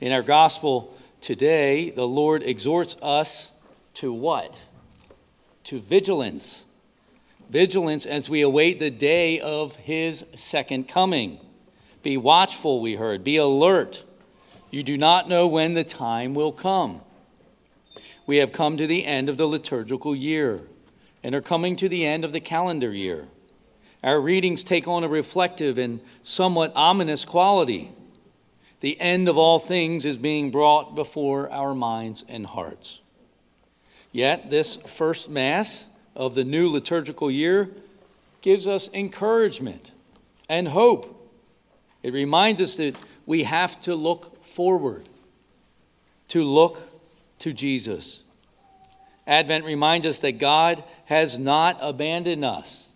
In our gospel today, the Lord exhorts us to what? To vigilance. Vigilance as we await the day of his second coming. Be watchful, we heard. Be alert. You do not know when the time will come. We have come to the end of the liturgical year and are coming to the end of the calendar year. Our readings take on a reflective and somewhat ominous quality. The end of all things is being brought before our minds and hearts. Yet, this first Mass of the new liturgical year gives us encouragement and hope. It reminds us that we have to look forward, to look to Jesus. Advent reminds us that God has not abandoned us.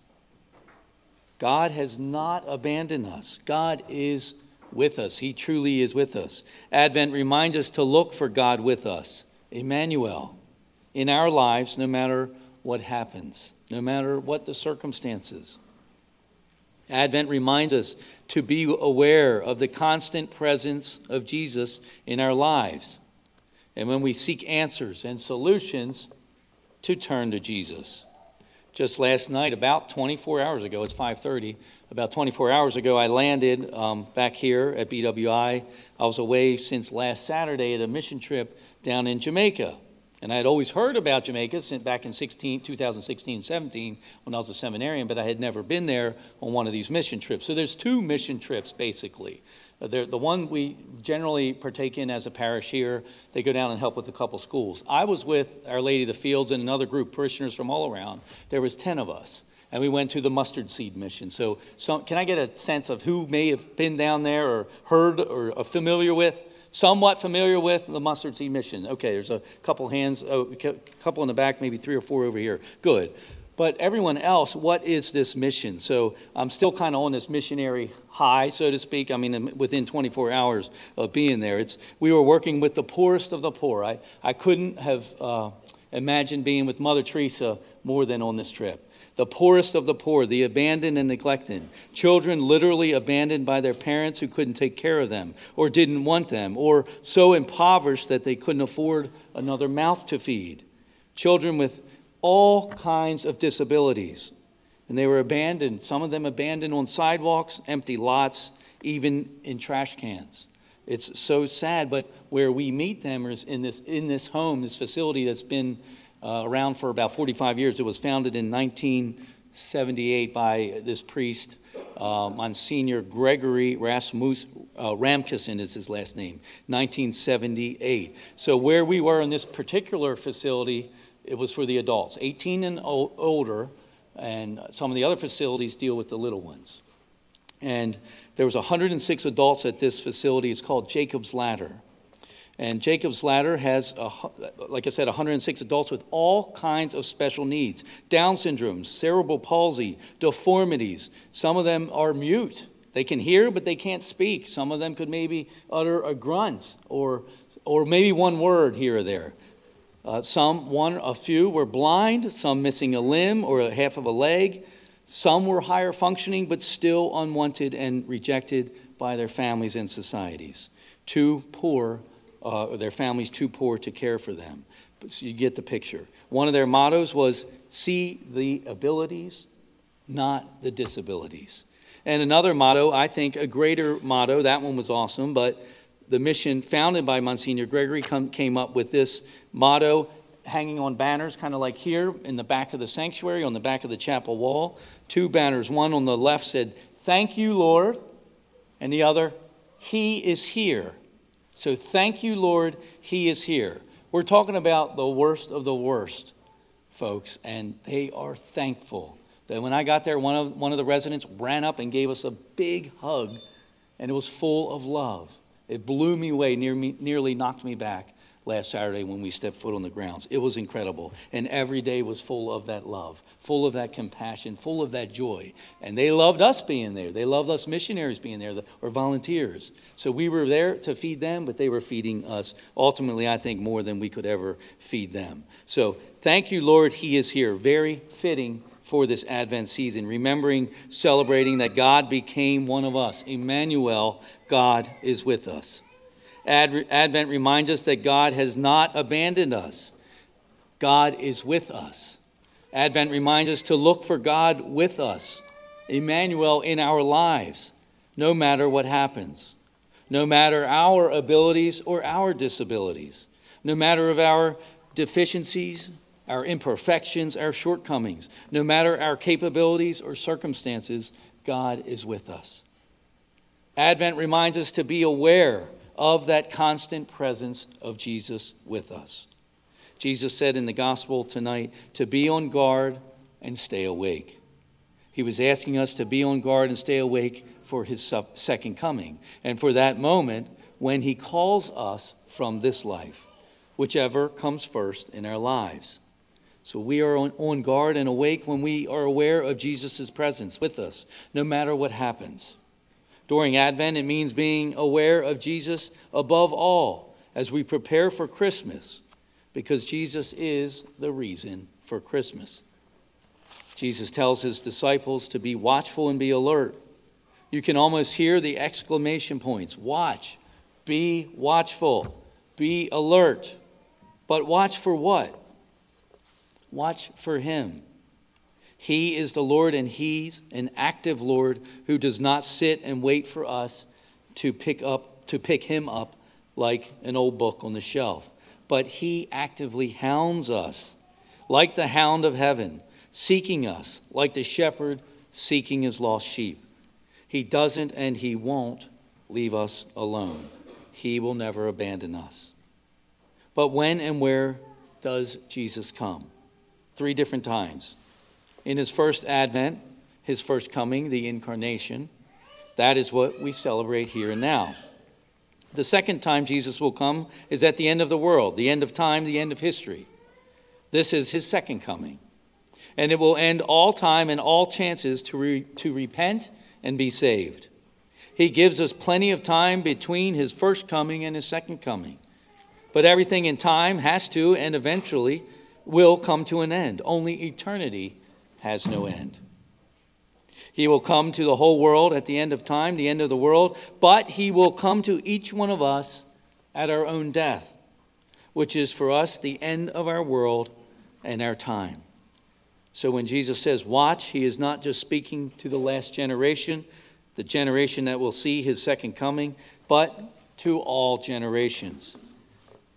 God has not abandoned us. God is with us. He truly is with us. Advent reminds us to look for God with us, Emmanuel, in our lives, no matter what happens, no matter what the circumstances. Advent reminds us to be aware of the constant presence of Jesus in our lives. And when we seek answers and solutions, to turn to Jesus. Just last night, about 24 hours ago, it's 5:30. About 24 hours ago, I landed um, back here at BWI. I was away since last Saturday at a mission trip down in Jamaica. And I had always heard about Jamaica since back in 16, 2016, 17 when I was a seminarian, but I had never been there on one of these mission trips. So there's two mission trips basically. Uh, the, the one we generally partake in as a parish here, they go down and help with a couple schools. I was with Our Lady of the Fields and another group, parishioners from all around. There was 10 of us and we went to the mustard seed mission. So, so, can I get a sense of who may have been down there or heard or are familiar with, somewhat familiar with the mustard seed mission? Okay, there's a couple hands, oh, a couple in the back, maybe three or four over here. Good. But everyone else, what is this mission? So I'm still kind of on this missionary high, so to speak. I mean, within 24 hours of being there, it's we were working with the poorest of the poor. I, I couldn't have uh, imagined being with Mother Teresa more than on this trip. The poorest of the poor, the abandoned and neglected, children literally abandoned by their parents who couldn't take care of them or didn't want them, or so impoverished that they couldn't afford another mouth to feed. Children with all kinds of disabilities. And they were abandoned, some of them abandoned on sidewalks, empty lots, even in trash cans. It's so sad, but where we meet them is in this, in this home, this facility that's been uh, around for about 45 years. It was founded in 1978 by this priest, uh, Monsignor Gregory Rasmus, uh, Ramkissoon is his last name, 1978. So where we were in this particular facility, it was for the adults, 18 and o- older, and some of the other facilities deal with the little ones. And there was 106 adults at this facility. It's called Jacob's Ladder. And Jacob's Ladder has, a, like I said, 106 adults with all kinds of special needs Down syndrome, cerebral palsy, deformities. Some of them are mute. They can hear, but they can't speak. Some of them could maybe utter a grunt or, or maybe one word here or there. Uh, some, one, a few were blind, some missing a limb or a half of a leg. Some were higher functioning, but still unwanted and rejected by their families and societies. Too poor, uh, their families too poor to care for them. So you get the picture. One of their mottos was see the abilities, not the disabilities. And another motto, I think a greater motto, that one was awesome, but the mission founded by Monsignor Gregory come, came up with this motto hanging on banners, kind of like here in the back of the sanctuary, on the back of the chapel wall. Two banners. One on the left said, Thank you, Lord, and the other, He is here. So thank you, Lord, He is here. We're talking about the worst of the worst, folks, and they are thankful. That when I got there, one of, one of the residents ran up and gave us a big hug, and it was full of love. It blew me away, near me, nearly knocked me back last Saturday when we stepped foot on the grounds. It was incredible. And every day was full of that love, full of that compassion, full of that joy. And they loved us being there. They loved us missionaries being there or volunteers. So we were there to feed them, but they were feeding us. Ultimately, I think more than we could ever feed them. So thank you, Lord, He is here. Very fitting for this Advent season, remembering, celebrating that God became one of us. Emmanuel, God is with us. Ad- Advent reminds us that God has not abandoned us, God is with us. Advent reminds us to look for God with us, Emmanuel in our lives, no matter what happens, no matter our abilities or our disabilities, no matter of our deficiencies, our imperfections, our shortcomings, no matter our capabilities or circumstances, God is with us. Advent reminds us to be aware of that constant presence of Jesus with us. Jesus said in the gospel tonight to be on guard and stay awake. He was asking us to be on guard and stay awake for his second coming and for that moment when he calls us from this life, whichever comes first in our lives. So we are on, on guard and awake when we are aware of Jesus' presence with us, no matter what happens. During Advent, it means being aware of Jesus above all as we prepare for Christmas, because Jesus is the reason for Christmas. Jesus tells his disciples to be watchful and be alert. You can almost hear the exclamation points watch, be watchful, be alert. But watch for what? Watch for him. He is the Lord, and He's an active Lord who does not sit and wait for us to pick up to pick him up like an old book on the shelf. But he actively hounds us, like the hound of heaven, seeking us, like the shepherd seeking his lost sheep. He doesn't and he won't leave us alone. He will never abandon us. But when and where does Jesus come? three different times. In his first advent, his first coming, the incarnation, that is what we celebrate here and now. The second time Jesus will come is at the end of the world, the end of time, the end of history. This is his second coming. And it will end all time and all chances to, re- to repent and be saved. He gives us plenty of time between his first coming and his second coming. But everything in time has to and eventually will come to an end. Only eternity has no end. He will come to the whole world at the end of time, the end of the world, but he will come to each one of us at our own death, which is for us the end of our world and our time. So when Jesus says, Watch, he is not just speaking to the last generation, the generation that will see his second coming, but to all generations.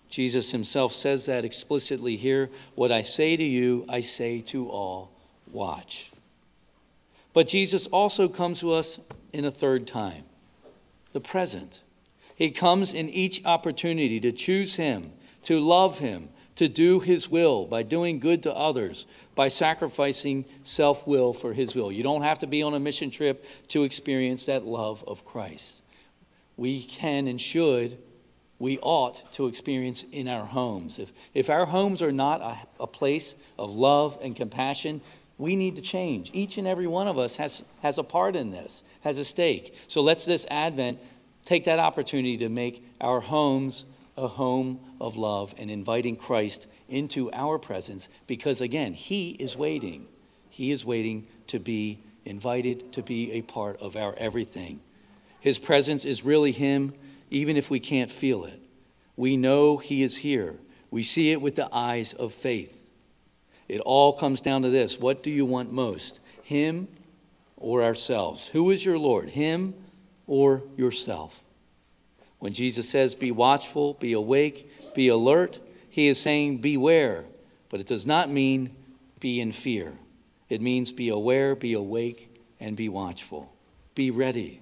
Jesus himself says that explicitly here. What I say to you, I say to all watch. But Jesus also comes to us in a third time the present. He comes in each opportunity to choose Him, to love Him, to do His will by doing good to others, by sacrificing self will for His will. You don't have to be on a mission trip to experience that love of Christ. We can and should we ought to experience in our homes. If, if our homes are not a, a place of love and compassion, we need to change. Each and every one of us has, has a part in this, has a stake. So let's this Advent take that opportunity to make our homes a home of love and inviting Christ into our presence because, again, He is waiting. He is waiting to be invited to be a part of our everything. His presence is really Him even if we can't feel it. We know He is here. We see it with the eyes of faith. It all comes down to this what do you want most, Him or ourselves? Who is your Lord, Him or yourself? When Jesus says, Be watchful, be awake, be alert, He is saying, Beware. But it does not mean be in fear. It means be aware, be awake, and be watchful. Be ready,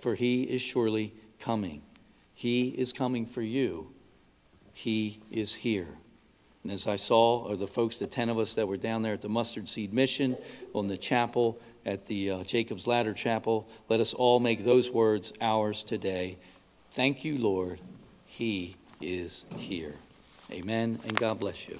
for He is surely coming. He is coming for you. He is here. And as I saw, or the folks, the 10 of us that were down there at the Mustard Seed Mission, on the chapel, at the uh, Jacob's Ladder Chapel, let us all make those words ours today. Thank you, Lord. He is here. Amen, and God bless you.